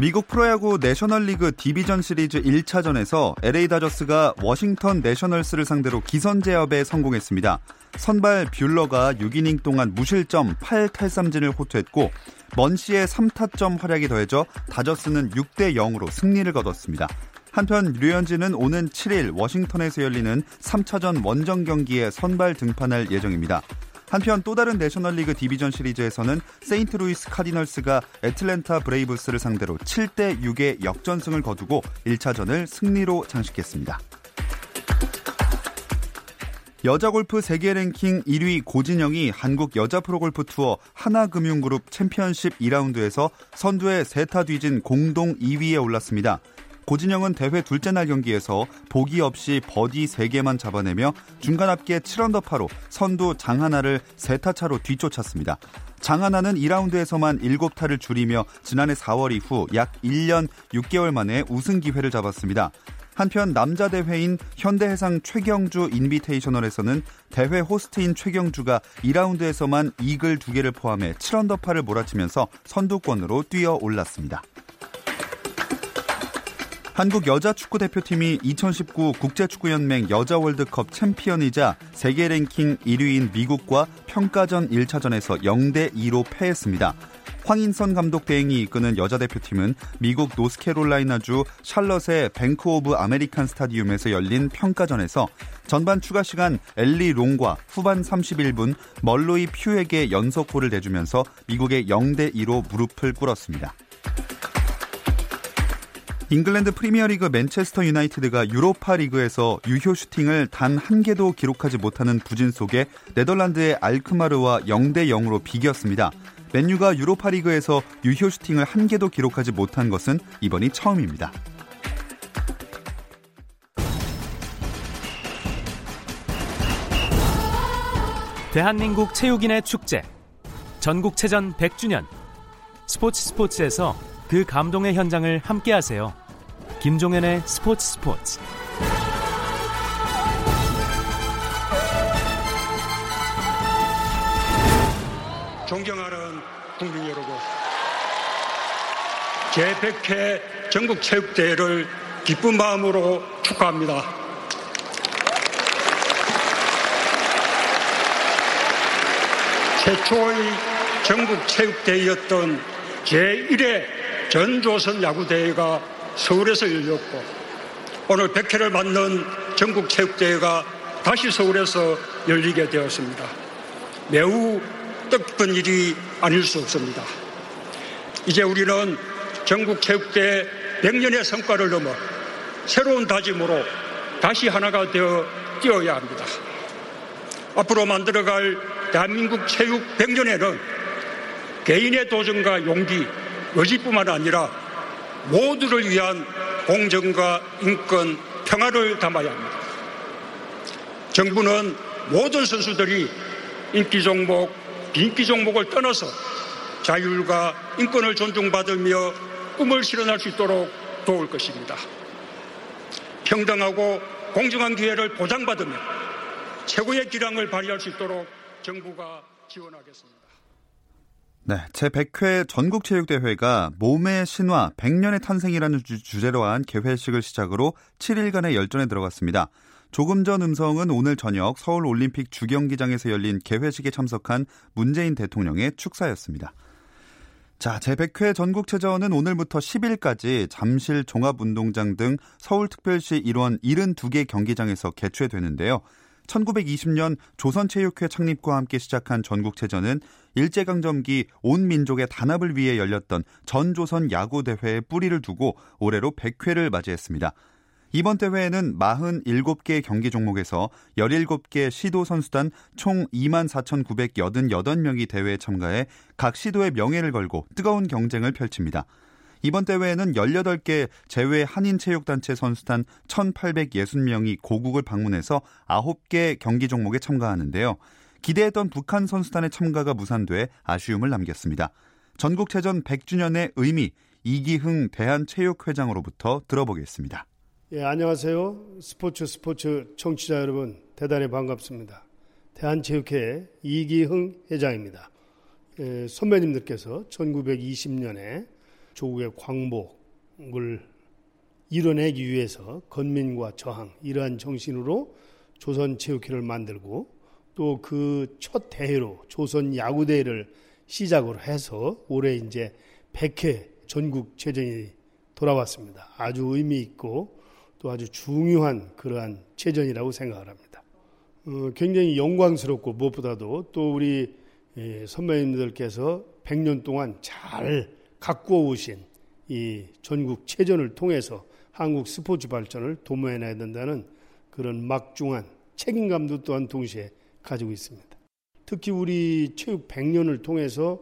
미국 프로야구 내셔널리그 디비전 시리즈 1차전에서 LA 다저스가 워싱턴 내셔널스를 상대로 기선 제압에 성공했습니다. 선발 뷰러가 6이닝 동안 무실점 8탈삼진을 호투했고 먼시의 3타점 활약이 더해져 다저스는 6대 0으로 승리를 거뒀습니다. 한편 류현진은 오는 7일 워싱턴에서 열리는 3차전 원정 경기에 선발 등판할 예정입니다. 한편 또 다른 내셔널리그 디비전 시리즈에서는 세인트루이스 카디널스가 애틀랜타 브레이브스를 상대로 7대 6의 역전승을 거두고 1차전을 승리로 장식했습니다. 여자 골프 세계 랭킹 1위 고진영이 한국 여자 프로골프 투어 하나금융그룹 챔피언십 2라운드에서 선두에 세 타 뒤진 공동 2위에 올랐습니다. 고진영은 대회 둘째 날 경기에서 보기 없이 버디 3개만 잡아내며 중간 합계 7언더파로 선두 장하나를 세 타 차로 뒤쫓았습니다. 장하나는 2라운드에서만 7타를 줄이며 지난해 4월 이후 약 1년 6개월 만에 우승 기회를 잡았습니다. 한편 남자 대회인 현대해상 최경주 인비테이셔널에서는 대회 호스트인 최경주가 2라운드에서만 이글 2개를 포함해 7언더파를 몰아치면서 선두권으로 뛰어 올랐습니다. 한국 여자 축구 대표팀이 2019 국제축구연맹 여자 월드컵 챔피언이자 세계 랭킹 1위인 미국과 평가전 1차전에서 0대 2로 패했습니다. 황인선 감독 대행이 이끄는 여자 대표팀은 미국 노스캐롤라이나주 샬럿의 뱅크 오브 아메리카 스타디움에서 열린 평가전에서 전반 추가 시간 앨리 롱과 후반 31분 맬로리 퓨에게 연속골을 내주면서 미국에 0대 2로 무릎을 꿇었습니다. 잉글랜드 프리미어리그 맨체스터 유나이티드가 유로파 리그에서 유효 슈팅을 단 한 개도 기록하지 못하는 부진 속에 네덜란드의 알크마르와 0대 0으로 비겼습니다. 맨유가 유로파 리그에서 유효 슈팅을 한 개도 기록하지 못한 것은 이번이 처음입니다. 대한민국 체육인의 축제 전국체전 100주년 스포츠 스포츠에서 그 감동의 현장을 함께하세요. 김종현의 스포츠 스포츠. 존경하는 국민 여러분, 제100회 전국체육대회를 기쁜 마음으로 축하합니다. 최초의 전국체육대회였던 제1회 전조선 야구대회가 서울에서 열렸고 오늘 100회를 맞는 전국체육대회가 다시 서울에서 열리게 되었습니다. 매우 뜻깊은 일이 아닐 수 없습니다. 이제 우리는 전국체육대회 100년의 성과를 넘어 새로운 다짐으로 다시 하나가 되어 뛰어야 합니다. 앞으로 만들어갈 대한민국 체육 100년에는 개인의 도전과 용기, 의지뿐만 아니라 모두를 위한 공정과 인권, 평화를 담아야 합니다. 정부는 모든 선수들이 인기 종목, 비인기 종목을 떠나서 자율과 인권을 존중받으며 꿈을 실현할 수 있도록 도울 것입니다. 평등하고 공정한 기회를 보장받으며 최고의 기량을 발휘할 수 있도록 정부가 지원하겠습니다. 네, 제100회 전국체육대회가 몸의 신화 100년의 탄생이라는 주 제로 한 개회식을 시작으로 7일간의 열전에 들어갔습니다. 조금 전 음성은 오늘 저녁 서울 올림픽 주경기장에서 열린 개회식에 참석한 문재인 대통령의 축사였습니다. 자, 제100회 전국체전은 오늘부터 10일까지 잠실 종합운동장 등 서울특별시 일원 72개 경기장에서 개최되는데요. 1920년 조선체육회 창립과 함께 시작한 전국체전은 일제강점기 온 민족의 단합을 위해 열렸던 전조선 야구대회에 뿌리를 두고 올해로 100회를 맞이했습니다. 이번 대회에는 47개 경기 종목에서 17개 시도 선수단 총 24,988명이 대회에 참가해 각 시도의 명예를 걸고 뜨거운 경쟁을 펼칩니다. 이번 대회에는 18개 제외 한인체육단체 선수단 1,860명이 고국을 방문해서 9개 경기 종목에 참가하는데요. 기대했던 북한 선수단의 참가가 무산돼 아쉬움을 남겼습니다. 전국체전 100주년의 의미 이기흥 대한체육회장으로부터 들어보겠습니다. 예, 안녕하세요. 스포츠 스포츠 청취자 여러분 대단히 반갑습니다. 대한체육회 이기흥 회장입니다. 예, 선배님들께서 1920년에 조국의 광복을 이뤄내기 위해서 건민과 저항 이러한 정신으로 조선 체육회를 만들고 또 그 첫 대회로 조선 야구 대회를 시작으로 해서 올해 이제 100회 전국 체전이 돌아왔습니다. 아주 의미 있고 또 아주 중요한 그러한 체전이라고 생각을 합니다. 어, 굉장히 영광스럽고 무엇보다도 또 우리 예, 선배님들께서 100년 동안 잘 갖고 오신 이 전국 체전을 통해서 한국 스포츠 발전을 도모해내야 된다는 그런 막중한 책임감도 또한 동시에 가지고 있습니다. 특히 우리 체육 100년을 통해서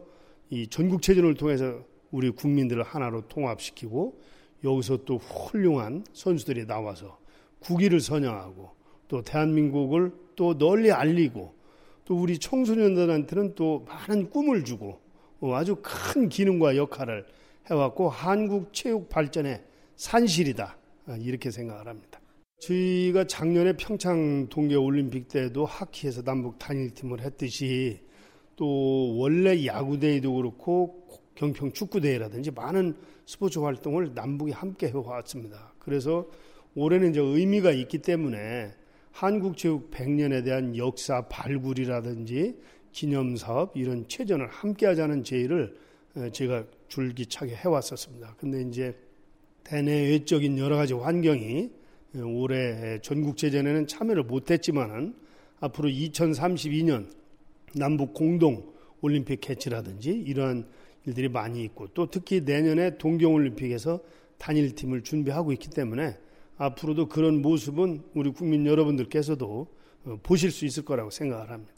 이 전국 체전을 통해서 우리 국민들을 하나로 통합시키고 여기서 또 훌륭한 선수들이 나와서 국위를 선양하고 또 대한민국을 또 널리 알리고 또 우리 청소년들한테는 또 많은 꿈을 주고 어, 아주 큰 기능과 역할을 해왔고 한국 체육 발전의 산실이다 아, 이렇게 생각을 합니다. 저희가 작년에 평창 동계올림픽 때도 하키에서 남북 단일팀을 했듯이 또 원래 야구대회도 그렇고 경평 축구대회라든지 많은 스포츠 활동을 남북이 함께 해왔습니다. 그래서 올해는 이제 의미가 있기 때문에 한국체육 100년에 대한 역사 발굴이라든지 기념사업 이런 체전을 함께 하자는 제의를 제가 줄기차게 해왔었습니다. 근데 이제 대내외적인 여러 가지 환경이 올해 전국체전에는 참여를 못했지만은 앞으로 2032년 남북 공동 올림픽 개최라든지 이러한 일들이 많이 있고 또 특히 내년에 동경올림픽에서 단일팀을 준비하고 있기 때문에 앞으로도 그런 모습은 우리 국민 여러분들께서도 어, 보실 수 있을 거라고 생각을 합니다.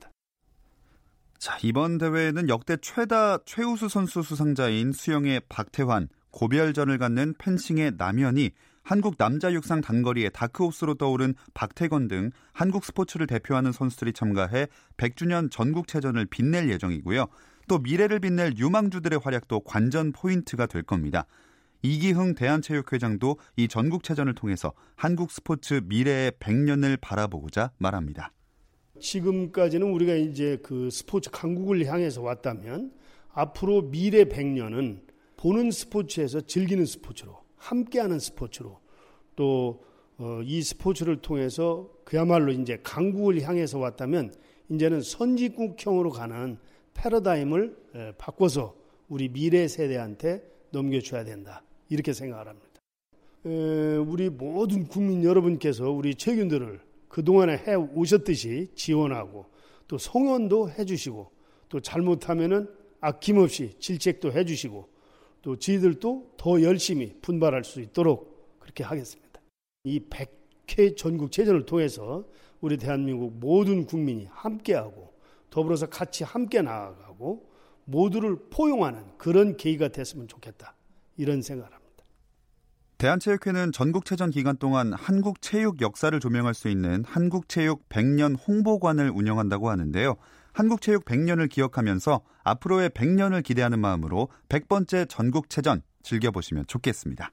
자, 이번 대회에는 역대 최다 최우수 선수 수상자인 수영의 박태환, 고별전을 갖는 펜싱의 남현이 한국 남자 육상 단거리의 다크호스로 떠오른 박태건 등 한국 스포츠를 대표하는 선수들이 참가해 100주년 전국체전을 빛낼 예정이고요. 또 미래를 빛낼 유망주들의 활약도 관전 포인트가 될 겁니다. 이기흥 대한체육회장도 이 전국체전을 통해서 한국 스포츠 미래의 100년을 바라보고자 말합니다. 지금까지는 우리가 이제 그 스포츠 강국을 향해서 왔다면 앞으로 미래 100년은 보는 스포츠에서 즐기는 스포츠로 함께하는 스포츠로 또이 어, 스포츠를 통해서 그야말로 이제 강국을 향해서 왔다면 이제는 선진국형으로 가는 패러다임을 바꿔서 우리 미래 세대한테 넘겨줘야 된다. 이렇게 생각을 합니다. 우리 모든 국민 여러분께서 우리 최균들을 그동안에 해 오셨듯이 지원하고 또 성원도 해주시고 또 잘못하면은 아낌없이 질책도 해주시고 또 저희들도 더 열심히 분발할 수 있도록 그렇게 하겠습니다. 이 100회 전국체전을 통해서 우리 대한민국 모든 국민이 함께하고 더불어서 같이 함께 나아가고 모두를 포용하는 그런 계기가 됐으면 좋겠다. 이런 생각을 합니다. 대한체육회는 전국체전 기간 동안 한국 체육 역사를 조명할 수 있는 한국체육 100년 홍보관을 운영한다고 하는데요. 한국체육 100년을 기억하면서 앞으로의 100년을 기대하는 마음으로 100번째 전국체전 즐겨보시면 좋겠습니다.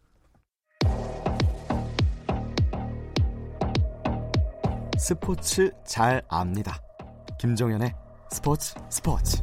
스포츠 잘 압니다. 김정현의 스포츠 스포츠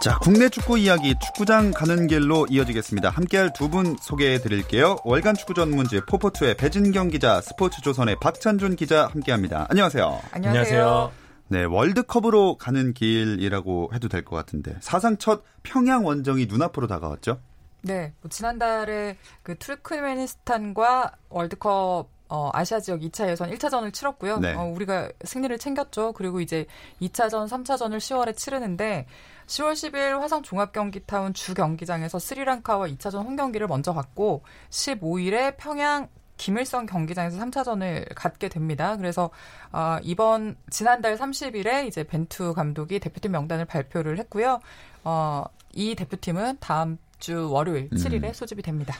자, 국내 축구 이야기 축구장 가는 길로 이어지겠습니다. 함께할 두 분 소개해 드릴게요. 월간 축구 전문지 포포투의 배진경 기자, 스포츠조선의 박찬준 기자 함께합니다. 안녕하세요. 안녕하세요. 네, 월드컵으로 가는 길이라고 해도 될 것 같은데 사상 첫 평양 원정이 눈앞으로 다가왔죠? 네, 뭐 지난달에 그 투르크메니스탄과 월드컵 어, 아시아 지역 2차 예선 1차전을 치렀고요. 네. 어, 우리가 승리를 챙겼죠. 그리고 이제 2차전, 3차전을 10월에 치르는데 10월 10일 화성 종합경기타운 주 경기장에서 스리랑카와 2차전 홈 경기를 먼저 갖고 15일에 평양 김일성 경기장에서 3차전을 갖게 됩니다. 그래서 어, 이번 지난달 30일에 이제 벤투 감독이 대표팀 명단을 발표를 했고요. 어, 이 대표팀은 다음 주 월요일 7일에 음. 소집이 됩니다.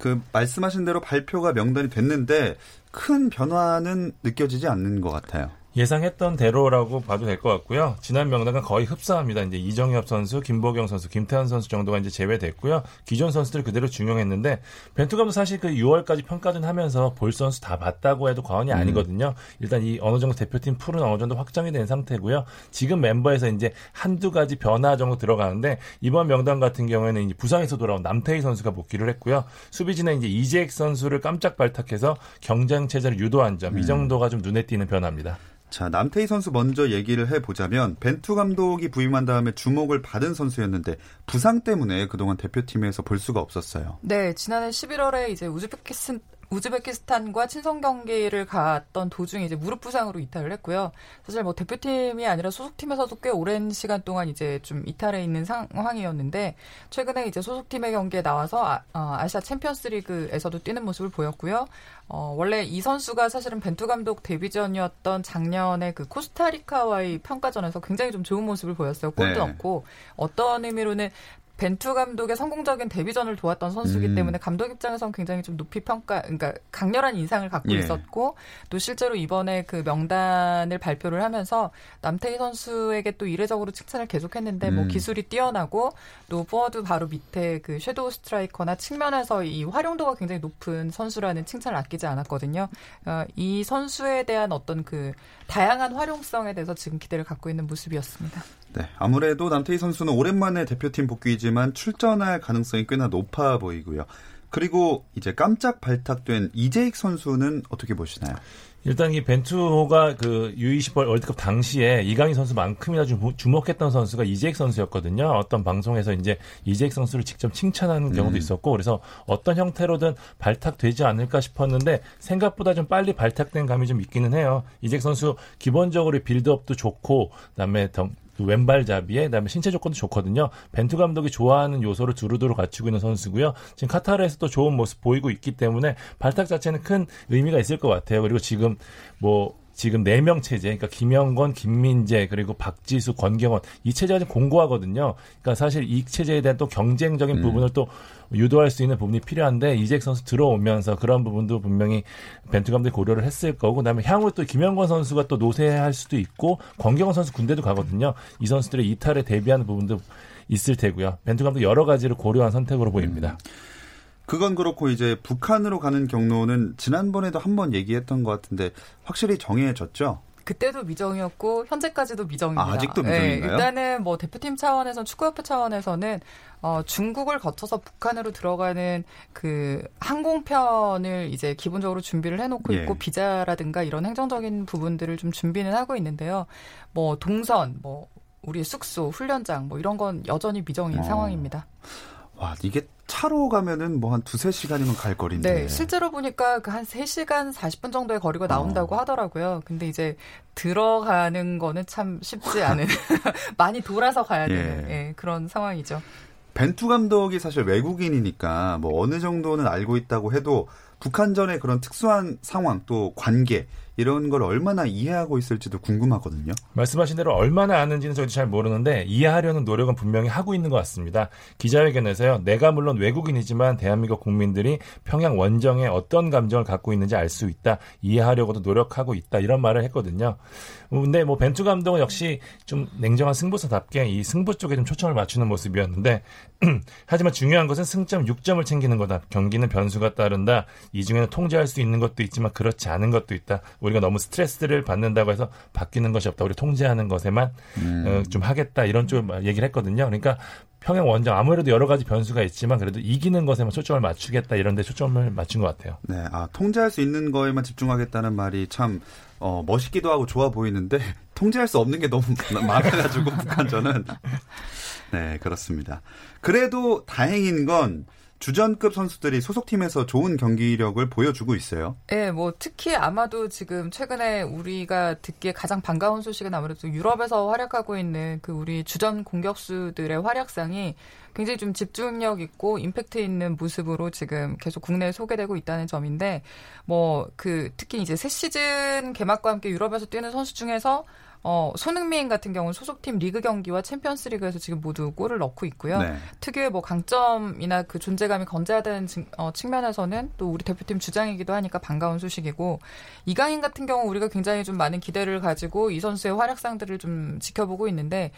그 말씀하신 대로 발표가 명단이 됐는데 큰 변화는 느껴지지 않는 것 같아요. 예상했던 대로라고 봐도 될 것 같고요. 지난 명단과 거의 흡사합니다. 이제 이정엽 선수, 김보경 선수, 김태환 선수 정도가 이제 제외됐고요. 기존 선수들 그대로 중용했는데 벤투감도 사실 그 6월까지 평가전 하면서 볼 선수 다 봤다고 해도 과언이 음. 아니거든요. 일단 이 어느 정도 대표팀 풀은 어느 정도 확정이 된 상태고요. 지금 멤버에서 이제 한두 가지 변화 정도 들어가는데 이번 명단 같은 경우에는 이제 부상에서 돌아온 남태희 선수가 복귀를 했고요. 수비진에 이제 이재익 선수를 깜짝 발탁해서 경쟁 체제를 유도한 점, 음. 이 정도가 좀 눈에 띄는 변화입니다. 자, 남태희 선수 먼저 얘기를 해보자면 벤투 감독이 부임한 다음에 주목을 받은 선수였는데 부상 때문에 그동안 대표팀에서 볼 수가 없었어요. 네, 지난해 11월에 이제 우즈베키스탄 우즈베키스탄과 친선 경기를 갔던 도중에 이제 무릎 부상으로 이탈을 했고요. 사실 뭐 대표팀이 아니라 소속팀에서도 꽤 오랜 시간 동안 이제 좀 이탈해 있는 상황이었는데 최근에 이제 소속팀의 경기에 나와서 아, 어, 시아 챔피언스리그에서도 뛰는 모습을 보였고요. 어, 원래 이 선수가 사실은 벤투 감독 데뷔전이었던 작년에 그 코스타리카와의 평가전에서 굉장히 좀 좋은 모습을 보였어요. 골도 네. 넣고 어떤 의미로는 벤투 감독의 성공적인 데뷔전을 도왔던 선수기 음. 때문에 감독 입장에서는 굉장히 좀 높이 평가, 그러니까 강렬한 인상을 갖고 예. 있었고 또 실제로 이번에 그 명단을 발표를 하면서 남태희 선수에게 또 이례적으로 칭찬을 계속했는데 뭐 음. 뭐 기술이 뛰어나고 또 포워드 바로 밑에 그 섀도우 스트라이커나 측면에서 이 활용도가 굉장히 높은 선수라는 칭찬을 아끼지 않았거든요. 어, 이 선수에 대한 어떤 그 다양한 활용성에 대해서 지금 기대를 갖고 있는 모습이었습니다. 네, 아무래도 남태희 선수는 오랜만에 대표팀 복귀 이지만 출전할 가능성이 꽤나 높아 보이고요. 그리고 이제 깜짝 발탁된 이재익 선수는 어떻게 보시나요? 일단 이 벤투호가 그 U20 월드컵 당시에 이강인 선수만큼이나 주목했던 선수가 이재익 선수였거든요. 어떤 방송에서 이제 이재익 선수를 직접 칭찬하는 경우도 음. 있었고 그래서 어떤 형태로든 발탁되지 않을까 싶었는데 생각보다 좀 빨리 발탁된 감이 좀 있기는 해요. 이재익 선수 기본적으로 빌드업도 좋고 그다음에 그 왼발잡이에 그다음에 신체 조건도 좋거든요. 벤투 감독이 좋아하는 요소를 두루두루 갖추고 있는 선수고요. 지금 카타르에서도 좋은 모습 보이고 있기 때문에 발탁 자체는 큰 의미가 있을 것 같아요. 그리고 지금 뭐 지금 네 명 체제, 그러니까 김영건, 김민재 그리고 박지수, 권경원 이 체제가 좀 공고하거든요. 그러니까 사실 이 체제에 대한 또 경쟁적인 음. 부분을 또 유도할 수 있는 부분이 필요한데 이재익 선수 들어오면서 그런 부분도 분명히 벤투 감독이 고려를 했을 거고 그다음에 향후 또 김영건 선수가 또 노세할 수도 있고 권경원 선수 군대도 가거든요. 이 선수들의 이탈에 대비하는 부분도 있을 테고요. 벤투 감독 여러 가지를 고려한 선택으로 보입니다. 음. 그건 그렇고 이제 북한으로 가는 경로는 지난번에도 한 번 얘기했던 것 같은데 확실히 정해졌죠? 그때도 미정이었고 현재까지도 미정입니다. 아, 직도 미정인가요? 네, 일단은 뭐 대표팀 차원에서 축구협회 차원에서는 어, 중국을 거쳐서 북한으로 들어가는 그 항공편을 이제 기본적으로 준비를 해놓고 예. 있고 비자라든가 이런 행정적인 부분들을 좀 준비는 하고 있는데요. 뭐 동선, 뭐 우리의 숙소, 훈련장 뭐 이런 건 여전히 미정인 어. 상황입니다. 와, 이게 차로 가면은 뭐 한 두세 시간이면 갈 거리인데. 네, 실제로 보니까 그 한 3시간 40분 정도의 거리가 나온다고 어. 하더라고요. 근데 이제 들어가는 거는 참 쉽지 않은 많이 돌아서 가야 되는 예. 예, 그런 상황이죠. 벤투 감독이 사실 외국인이니까 뭐 어느 정도는 알고 있다고 해도 북한전의 그런 특수한 상황 또 관계 이런 걸 얼마나 이해하고 있을지도 궁금하거든요. 말씀하신 대로 얼마나 아는지는 저희도 잘 모르는데 이해하려는 노력은 분명히 하고 있는 것 같습니다. 기자회견에서요. 내가 물론 외국인이지만 대한민국 국민들이 평양 원정에 어떤 감정을 갖고 있는지 알 수 있다. 이해하려고도 노력하고 있다. 이런 말을 했거든요. 근데 뭐 벤투 감독은 역시 좀 냉정한 승부사답게 이 승부 쪽에 좀 초점을 맞추는 모습이었는데 하지만 중요한 것은 승점 6점을 챙기는 거다. 경기는 변수가 따른다. 이 중에는 통제할 수 있는 것도 있지만 그렇지 않은 것도 있다. 우리가 너무 스트레스를 받는다고 해서 바뀌는 것이 없다. 우리 통제하는 것에만 음. 어, 좀 하겠다. 이런 쪽 얘기를 했거든요. 그러니까 평양 원정 아무래도 여러 가지 변수가 있지만 그래도 이기는 것에만 초점을 맞추겠다 이런 데 초점을 맞춘 것 같아요. 네, 아 통제할 수 있는 거에만 집중하겠다는 말이 참 어, 멋있기도 하고 좋아 보이는데 통제할 수 없는 게 너무 많아가지고 북한전은 네 그렇습니다. 그래도 다행인 건 주전급 선수들이 소속팀에서 좋은 경기력을 보여주고 있어요. 네, 뭐 특히 아마도 지금 최근에 우리가 듣기에 가장 반가운 소식은 아무래도 유럽에서 활약하고 있는 그 우리 주전 공격수들의 활약상이 굉장히 좀 집중력 있고 임팩트 있는 모습으로 지금 계속 국내에 소개되고 있다는 점인데 뭐 그 특히 이제 새 시즌 개막과 함께 유럽에서 뛰는 선수 중에서 어, 손흥민 같은 경우는 소속팀 리그 경기와 챔피언스 리그에서 지금 모두 골을 넣고 있고요. 네. 특유의 뭐 강점이나 그 존재감이 건재하다는 증, 어, 측면에서는 또 우리 대표팀 주장이기도 하니까 반가운 소식이고 이강인 같은 경우 우리가 굉장히 좀 많은 기대를 가지고 이 선수의 활약상들을 좀 지켜보고 있는데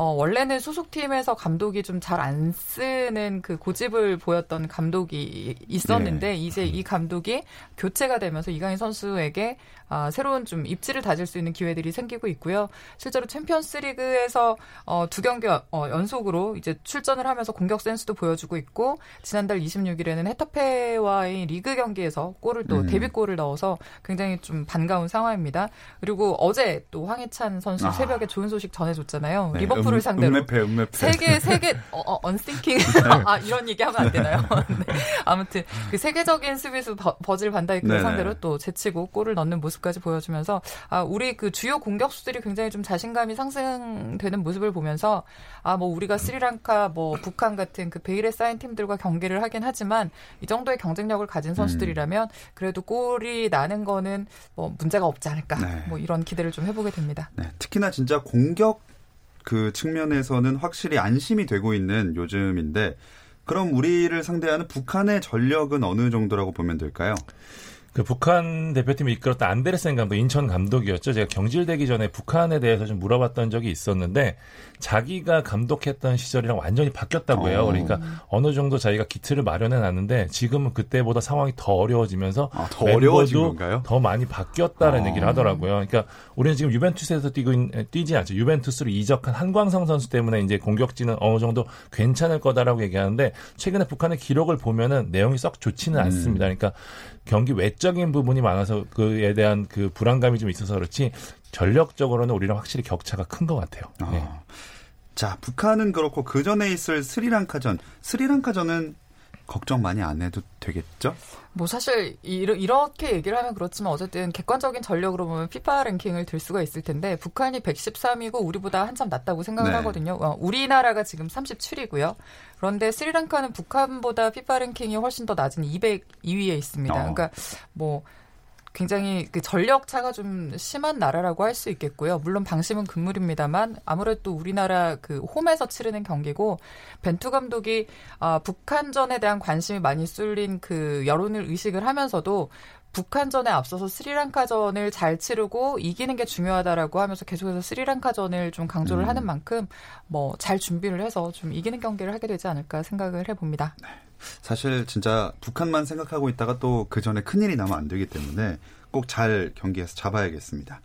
어, 원래는 소속팀에서 감독이 좀 잘 안 쓰는 그 고집을 보였던 감독이 있었는데 네. 이제 이 감독이 교체가 되면서 이강인 선수에게 아, 새로운 좀 입지를 다질 수 있는 기회들이 생기고 있고요. 실제로 챔피언스 리그에서 어, 두 경기 어, 연속으로 이제 출전을 하면서 공격 센스도 보여주고 있고 지난달 26일에는 헤타페와의 리그 경기에서 골을 또 음. 데뷔골을 넣어서 굉장히 좀 반가운 상황입니다. 그리고 어제 또 황희찬 선수 아. 새벽에 좋은 소식 전해줬잖아요. 네, 리버풀 을 음, 상대로 음매패, 음매패. 세계 세계 어, 어, 언스팅킹 아 이런 얘기 하면 안 되나요? 네. 아무튼 그 세계적인 수비수 버, 질 반다이크를 상대로 또 제치고 골을 넣는 모습 모습까지 보여주면서 아 우리 그 주요 공격수들이 굉장히 좀 자신감이 상승되는 모습을 보면서 아 뭐 우리가 스리랑카 뭐 북한 같은 그 베일에 쌓인 팀들과 경기를 하긴 하지만 이 정도의 경쟁력을 가진 선수들이라면 그래도 골이 나는 거는 뭐 문제가 없지 않을까 네. 뭐 이런 기대를 좀 해보게 됩니다. 네. 특히나 진짜 공격 그 측면에서는 확실히 안심이 되고 있는 요즘인데 그럼 우리를 상대하는 북한의 전력은 어느 정도라고 보면 될까요? 그 북한 대표팀을 이끌었던 안데르센 감독, 인천 감독이었죠. 제가 경질되기 전에 북한에 대해서 좀 물어봤던 적이 있었는데 자기가 감독했던 시절이랑 완전히 바뀌었다고 해요. 어. 그러니까 어느 정도 자기가 기틀을 마련해 놨는데 지금은 그때보다 상황이 더 어려워지면서 아, 더 어려워진 건가요? 더 많이 바뀌었다는 어. 얘기를 하더라고요. 그러니까 우리는 지금 유벤투스에서 뛰고 있, 뛰지 않죠. 유벤투스로 이적한 한광성 선수 때문에 이제 공격진은 어느 정도 괜찮을 거다라고 얘기하는데 최근에 북한의 기록을 보면은 내용이 썩 좋지는 음. 않습니다. 그러니까 경기 외적인 부분이 많아서 그에 대한 그 불안감이 좀 있어서 그렇지 전력적으로는 우리랑 확실히 격차가 큰 것 같아요. 아. 네. 자, 북한은 그렇고 그 전에 있을 스리랑카전, 스리랑카전은 걱정 많이 안 해도 되겠죠? 뭐 사실 이렇게 얘기를 하면 그렇지만 어쨌든 객관적인 전력으로 보면 피파 랭킹을 들 수가 있을 텐데 북한이 113이고 우리보다 한참 낮다고 생각을 네. 하거든요. 어, 우리나라가 지금 37이고요. 그런데 스리랑카는 북한보다 피파 랭킹이 훨씬 더 낮은 202위에 있습니다. 어. 그러니까 뭐 굉장히 그 전력 차가 좀 심한 나라라고 할 수 있겠고요. 물론 방심은 금물입니다만 아무래도 우리나라 그 홈에서 치르는 경기고 벤투 감독이 아, 북한전에 대한 관심이 많이 쏠린 그 여론을 의식을 하면서도 북한전에 앞서서 스리랑카전을 잘 치르고 이기는 게 중요하다라고 하면서 계속해서 스리랑카전을 좀 강조를 음. 하는 만큼 뭐 잘 준비를 해서 좀 이기는 경기를 하게 되지 않을까 생각을 해봅니다. 네. 사실 진짜 북한만 생각하고 있다가 또 그 전에 큰일이 나면 안 되기 때문에 꼭 잘 경기에서 잡아야겠습니다.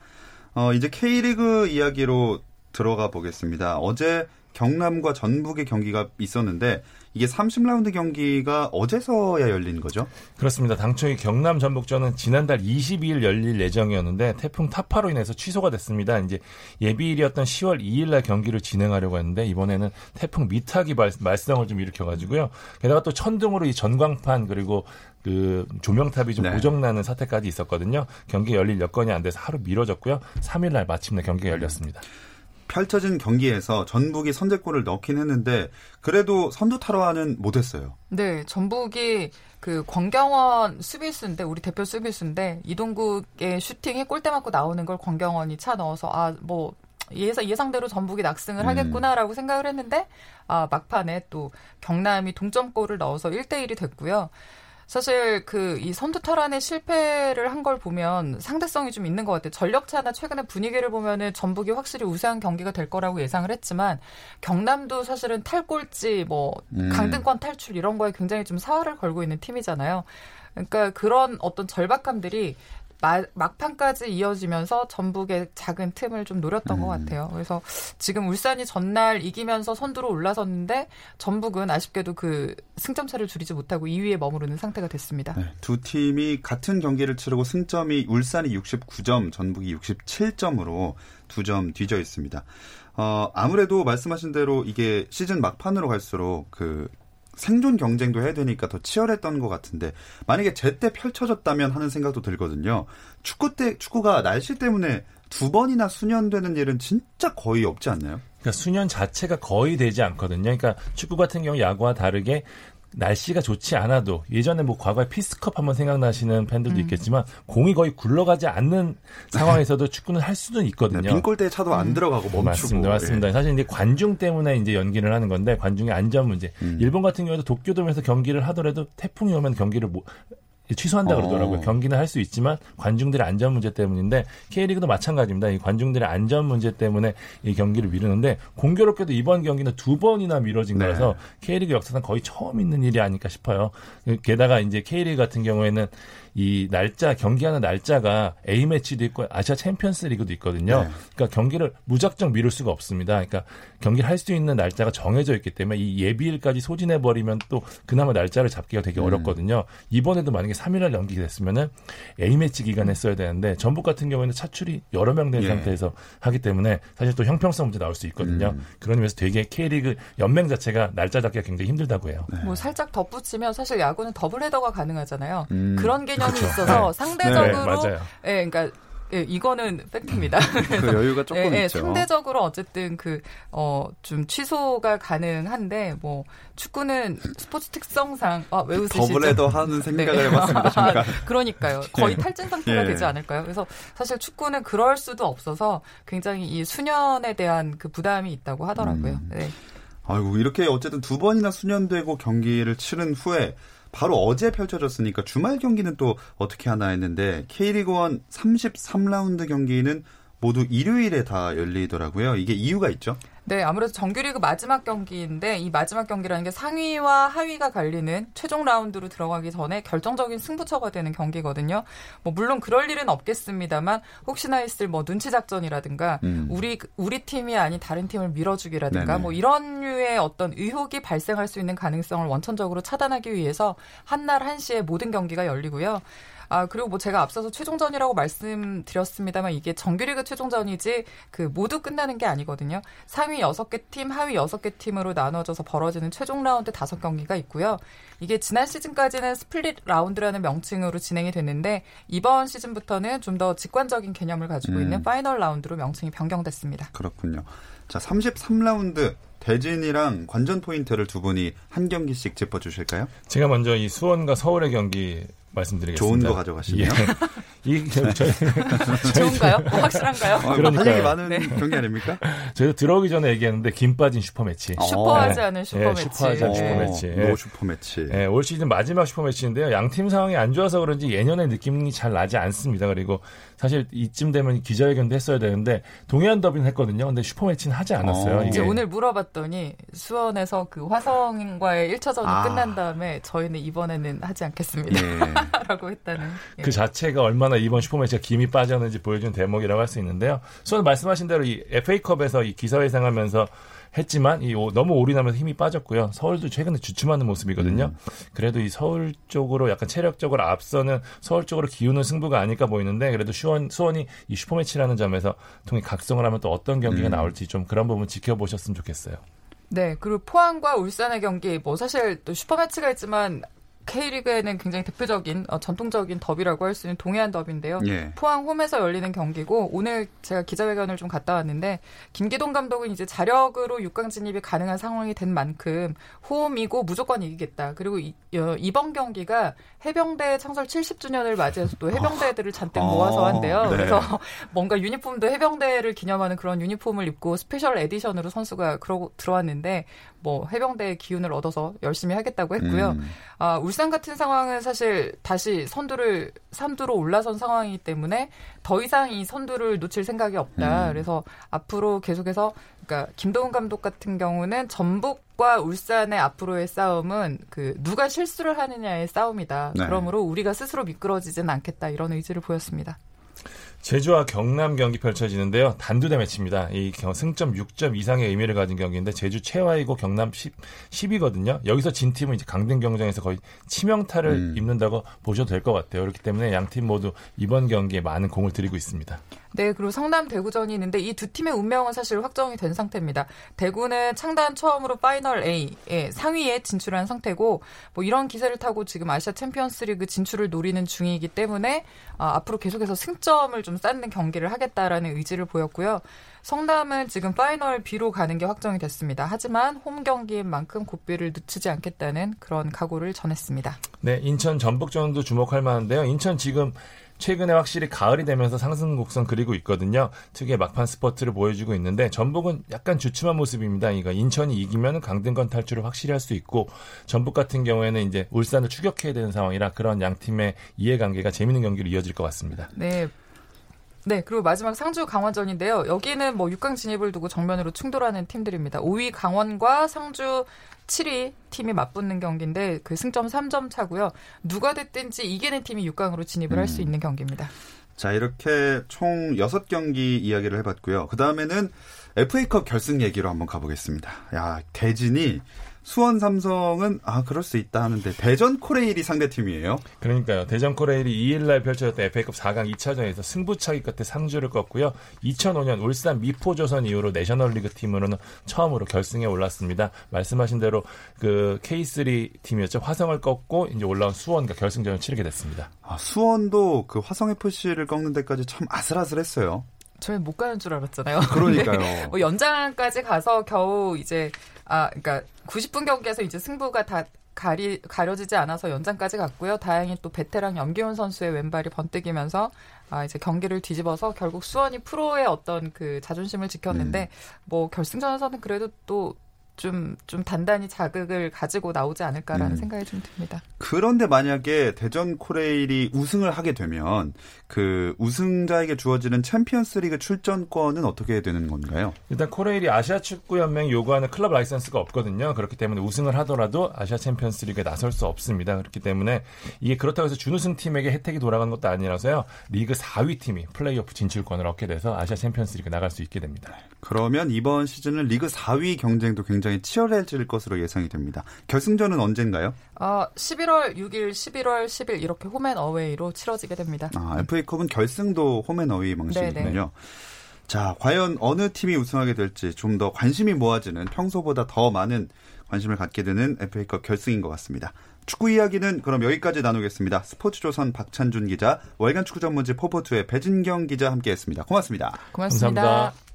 어, 이제 K리그 이야기로 들어가 보겠습니다. 어제 경남과 전북의 경기가 있었는데 이게 30라운드 경기가 어제서야 열린 거죠? 그렇습니다. 당초 이 경남 전북전은 지난달 22일 열릴 예정이었는데 태풍 타파로 인해서 취소가 됐습니다. 이제 예비일이었던 10월 2일 날 경기를 진행하려고 했는데 이번에는 태풍 미탁이 말썽을 좀 일으켜 가지고요. 게다가 또 천둥으로 이 전광판 그리고 그 조명탑이 좀 네. 고장나는 사태까지 있었거든요. 경기 열릴 여건이 안 돼서 하루 미뤄졌고요. 3일 날 마침내 경기가 열렸습니다. 펼쳐진 경기에서 전북이 선제골을 넣긴 했는데 그래도 선두 타로하는 못했어요. 네, 전북이 그 권경원 수비수인데 우리 대표 수비수인데 이동국의 슈팅에 골대 맞고 나오는 걸 권경원이 차 넣어서 아뭐 예상 예상대로 전북이 낙승을 음. 하겠구나라고 생각을 했는데 아 막판에 또 경남이 동점골을 넣어서 1대 1이 됐고요. 사실 그 이 선두 탈환의 실패를 한 걸 보면 상대성이 좀 있는 것 같아요. 전력차나 최근의 분위기를 보면은 전북이 확실히 우세한 경기가 될 거라고 예상을 했지만 경남도 사실은 탈꼴찌 뭐 음. 강등권 탈출 이런 거에 굉장히 좀 사활을 걸고 있는 팀이잖아요. 그러니까 그런 어떤 절박함들이 막판까지 이어지면서 전북의 작은 틈을 좀 노렸던 음. 것 같아요. 그래서 지금 울산이 전날 이기면서 선두로 올라섰는데 전북은 아쉽게도 그 승점차를 줄이지 못하고 2위에 머무르는 상태가 됐습니다. 네, 두 팀이 같은 경기를 치르고 승점이 울산이 69점, 전북이 67점으로 두 점 뒤져 있습니다. 어, 아무래도 말씀하신 대로 이게 시즌 막판으로 갈수록 그 생존 경쟁도 해야 되니까 더 치열했던 것 같은데 만약에 제때 펼쳐졌다면 하는 생각도 들거든요. 축구 때 축구가 날씨 때문에 두 번이나 수년되는 일은 진짜 거의 없지 않나요? 그러니까 수년 자체가 거의 되지 않거든요. 그러니까 축구 같은 경우 야구와 다르게 날씨가 좋지 않아도 예전에 뭐 과거에 피스컵 한번 생각나시는 팬들도 음. 있겠지만 공이 거의 굴러가지 않는 상황에서도 축구는 할 수는 있거든요. 네, 빈골대에 차도 안 음. 들어가고 멈추고. 맞습니다. 맞습니다. 예. 사실 이제 관중 때문에 이제 연기를 하는 건데 관중의 안전 문제. 음. 일본 같은 경우에도 도쿄돔에서 경기를 하더라도 태풍이 오면 경기를 못 취소한다 그러더라고요. 어. 경기는 할 수 있지만 관중들의 안전 문제 때문인데 K리그도 마찬가지입니다. 이 관중들의 안전 문제 때문에 이 경기를 미루는데 공교롭게도 이번 경기는 두 번이나 미뤄진 네. 거라서 K리그 역사상 거의 처음 있는 일이 아닐까 싶어요. 게다가 이제 K리그 같은 경우에는 이 날짜 경기하는 날짜가 A 매치도 있고 아시아 챔피언스 리그도 있거든요. 네. 그러니까 경기를 무작정 미룰 수가 없습니다. 그러니까 경기를 할 수 있는 날짜가 정해져 있기 때문에 이 예비일까지 소진해 버리면 또 그나마 날짜를 잡기가 되게 음. 어렵거든요. 이번에도 만약에 3일날 연기가 됐으면은 A 매치 기간에 써야 되는데 전북 같은 경우에는 차출이 여러 명된 예. 상태에서 하기 때문에 사실 또 형평성 문제 나올 수 있거든요. 음. 그런 의미에서 되게 K리그 연맹 자체가 날짜 잡기가 굉장히 힘들다고 해요. 네. 뭐 살짝 덧붙이면 사실 야구는 더블 헤더가 가능하잖아요. 음. 그런 개념 개념이 그렇죠. 있어서 네. 상대적으로 네, 예, 그러니까 예, 이거는 팩트입니다. 그 여유가 조금 예, 예, 있죠. 상대적으로 어쨌든 그, 어, 좀 취소가 가능한데, 뭐, 축구는 스포츠 특성상, 아, 왜 웃으시죠? 더블헤더 하는 생각을 네. 해봤습니다, 잠깐. 그러니까요. 거의 예. 탈진 상태가 예. 되지 않을까요? 그래서 사실 축구는 그럴 수도 없어서 굉장히 이 순연에 대한 그 부담이 있다고 하더라고요. 음. 네. 아이고, 이렇게 어쨌든 두 번이나 수년되고 경기를 치른 후에 바로 어제 펼쳐졌으니까 주말 경기는 또 어떻게 하나 했는데 K리그1 33라운드 경기는 모두 일요일에 다 열리더라고요. 이게 이유가 있죠? 네, 아무래도 정규리그 마지막 경기인데 이 마지막 경기라는 게 상위와 하위가 갈리는 최종 라운드로 들어가기 전에 결정적인 승부처가 되는 경기거든요. 뭐 물론 그럴 일은 없겠습니다만 혹시나 있을 뭐 눈치 작전이라든가 음. 우리 우리 팀이 아닌 다른 팀을 밀어주기라든가 네네. 뭐 이런 류의 어떤 의혹이 발생할 수 있는 가능성을 원천적으로 차단하기 위해서 한날 한시에 모든 경기가 열리고요. 아, 그리고 뭐 제가 앞서서 최종전이라고 말씀드렸습니다만 이게 정규리그 최종전이지 그 모두 끝나는 게 아니거든요. 상위 6개 팀, 하위 6개 팀으로 나눠져서 벌어지는 최종 라운드 5경기가 있고요. 이게 지난 시즌까지는 스플릿 라운드라는 명칭으로 진행이 됐는데 이번 시즌부터는 좀 더 직관적인 개념을 가지고 음. 있는 파이널 라운드로 명칭이 변경됐습니다. 그렇군요. 자, 33라운드 대진이랑 관전 포인트를 두 분이 한 경기씩 짚어주실까요? 제가 먼저 이 수원과 서울의 경기 말씀드리겠습니다. 좋은 거 가져가시네요. 예. 이 저희 좋은가요? 뭐 확실한가요? 어, 그러니까 할 말 많은 네. 경기 아닙니까? 저희가 들어오기 전에 얘기했는데 김 빠진 슈퍼매치. 슈퍼하지 않은 슈퍼매치. 네, 슈퍼하지 않은 슈퍼매치. 네. no 슈퍼매치. 네, 올 시즌 마지막 슈퍼매치인데요. 양팀 상황이 안 좋아서 그런지 예년의 느낌이 잘 나지 않습니다. 그리고 사실 이쯤 되면 기자회견도 했어야 되는데 동해안 더비는 했거든요. 근데 슈퍼매치는 하지 않았어요. 어. 이제 오늘 물어봤더니 수원에서 그 화성과의 1차전이 아. 끝난 다음에 저희는 이번에는 하지 않겠습니다. 예. 라고 했다는. 예. 그 자체가 얼마나 이번 슈퍼매치가 김이 빠졌는지 보여준 대목이라고 할 수 있는데요. 수원 말씀하신 대로 이 FA컵에서 이 기사회생하면서 했지만 이 너무 올인하면서 힘이 빠졌고요. 서울도 최근에 주춤하는 모습이거든요. 음. 그래도 이 서울 쪽으로 약간 체력적으로 앞서는 서울 쪽으로 기우는 승부가 아닐까 보이는데 그래도 수원 수원이 이 슈퍼매치라는 점에서 통해 각성을 하면 또 어떤 경기가 음. 나올지 좀 그런 부분 지켜보셨으면 좋겠어요. 네, 그리고 포항과 울산의 경기 뭐 사실 또 슈퍼매치가 있지만 K리그에는 굉장히 대표적인 어, 전통적인 더비라고 할 수 있는 동해안 더비인데요. 예. 포항 홈에서 열리는 경기고 오늘 제가 기자회견을 좀 갔다 왔는데 김기동 감독은 이제 자력으로 6강 진입이 가능한 상황이 된 만큼 홈이고 무조건 이기겠다. 그리고 이, 어, 이번 경기가 해병대 창설 70주년을 맞이해서 또 해병대들을 잔뜩 모아서 한대요. 네. 그래서 뭔가 유니폼도 해병대를 기념하는 그런 유니폼을 입고 스페셜 에디션으로 선수가 그러고 들어왔는데 뭐 해병대의 기운을 얻어서 열심히 하겠다고 했고요. 음. 아, 울산 같은 상황은 사실 다시 선두를 삼두로 올라선 상황이기 때문에 더 이상 이 선두를 놓칠 생각이 없다. 음. 그래서 앞으로 계속해서 그러니까 김도훈 감독 같은 경우는 전북과 울산의 앞으로의 싸움은 그 누가 실수를 하느냐의 싸움이다. 네. 그러므로 우리가 스스로 미끄러지진 않겠다 이런 의지를 보였습니다. 제주와 경남 경기 펼쳐지는데요. 단두대 매치입니다. 이 승점 6점 이상의 의미를 가진 경기인데 제주 최하이고 경남 10, 10이거든요. 여기서 진 팀은 이제 강등 경쟁에서 거의 치명타를 음. 입는다고 보셔도 될 것 같아요. 그렇기 때문에 양 팀 모두 이번 경기에 많은 공을 들이고 있습니다. 네, 그리고 성남 대구전이 있는데 이 두 팀의 운명은 사실 확정이 된 상태입니다. 대구는 창단 처음으로 파이널 A 예, 상위에 진출한 상태고 뭐 이런 기세를 타고 지금 아시아 챔피언스리그 진출을 노리는 중이기 때문에 아, 앞으로 계속해서 승점을 좀 쌓는 경기를 하겠다라는 의지를 보였고요. 성남은 지금 파이널 B로 가는 게 확정이 됐습니다. 하지만 홈 경기인 만큼 고비를 늦추지 않겠다는 그런 각오를 전했습니다. 네, 인천 전북전도 주목할 만한데요. 인천 지금 최근에 확실히 가을이 되면서 상승 곡선 그리고 있거든요. 특유의 막판 스퍼트를 보여주고 있는데 전북은 약간 주춤한 모습입니다. 이거 인천이 이기면 강등권 탈출을 확실히 할 수 있고 전북 같은 경우에는 이제 울산을 추격해야 되는 상황이라 그런 양 팀의 이해관계가 재밌는 경기로 이어질 것 같습니다. 네. 네, 그리고 마지막 상주 강원전인데요. 여기는 뭐 6강 진입을 두고 정면으로 충돌하는 팀들입니다. 5위 강원과 상주 7위 팀이 맞붙는 경기인데 그 승점 3점 차고요. 누가 됐든지 이기는 팀이 6강으로 진입을 음. 할수 있는 경기입니다. 자, 이렇게 총 6경기 이야기를 해봤고요. 그 다음에는 FA컵 결승 얘기로 한번 가보겠습니다. 야, 대진이 수원 삼성은 아 그럴 수 있다 하는데 대전 코레일이 상대팀이에요. 그러니까요. 대전 코레일이 2일날 펼쳐졌던 FA컵 4강 2차전에서 승부차기 끝에 상주를 꺾고요. 2005년 울산 미포조선 이후로 내셔널리그 팀으로는 처음으로 결승에 올랐습니다. 말씀하신 대로 그 K3 팀이었죠. 화성을 꺾고 이제 올라온 수원과 결승전을 치르게 됐습니다. 아, 수원도 그 화성 FC를 꺾는 데까지 참 아슬아슬했어요. 저희 못 가는 줄 알았잖아요. 그러니까요. 뭐 연장까지 가서 겨우 이제 아 그러니까 90분 경기에서 이제 승부가 다 가리, 가려지지 않아서 연장까지 갔고요. 다행히 또 베테랑 염기훈 선수의 왼발이 번뜩이면서 아, 이제 경기를 뒤집어서 결국 수원이 프로의 어떤 그 자존심을 지켰는데 음. 뭐 결승전에서는 그래도 또 좀, 좀 단단히 자극을 가지고 나오지 않을까라는 음. 생각이 좀 듭니다. 그런데 만약에 대전 코레일이 우승을 하게 되면 그 우승자에게 주어지는 챔피언스 리그 출전권은 어떻게 되는 건가요? 일단 코레일이 아시아 축구 연맹 요구하는 클럽 라이선스가 없거든요. 그렇기 때문에 우승을 하더라도 아시아 챔피언스 리그에 나설 수 없습니다. 그렇기 때문에 이게 그렇다고 해서 준우승 팀에게 혜택이 돌아간 것도 아니라서요. 리그 4위 팀이 플레이오프 진출권을 얻게 돼서 아시아 챔피언스 리그 나갈 수 있게 됩니다. 그러면 이번 시즌은 리그 4위 경쟁도 굉장히 치열해질 것으로 예상이 됩니다. 결승전은 언젠가요? 어, 11월 6일, 11월 10일 이렇게 홈앤 어웨이로 치러지게 됩니다. 아, FA컵은 결승도 홈앤 어웨이 방식이군요. 자, 과연 어느 팀이 우승하게 될지 좀 더 관심이 모아지는 평소보다 더 많은 관심을 갖게 되는 FA컵 결승인 것 같습니다. 축구 이야기는 그럼 여기까지 나누겠습니다. 스포츠조선 박찬준 기자, 월간 축구 전문지 포포투의 배진경 기자 함께했습니다. 고맙습니다. 고맙습니다. 감사합니다.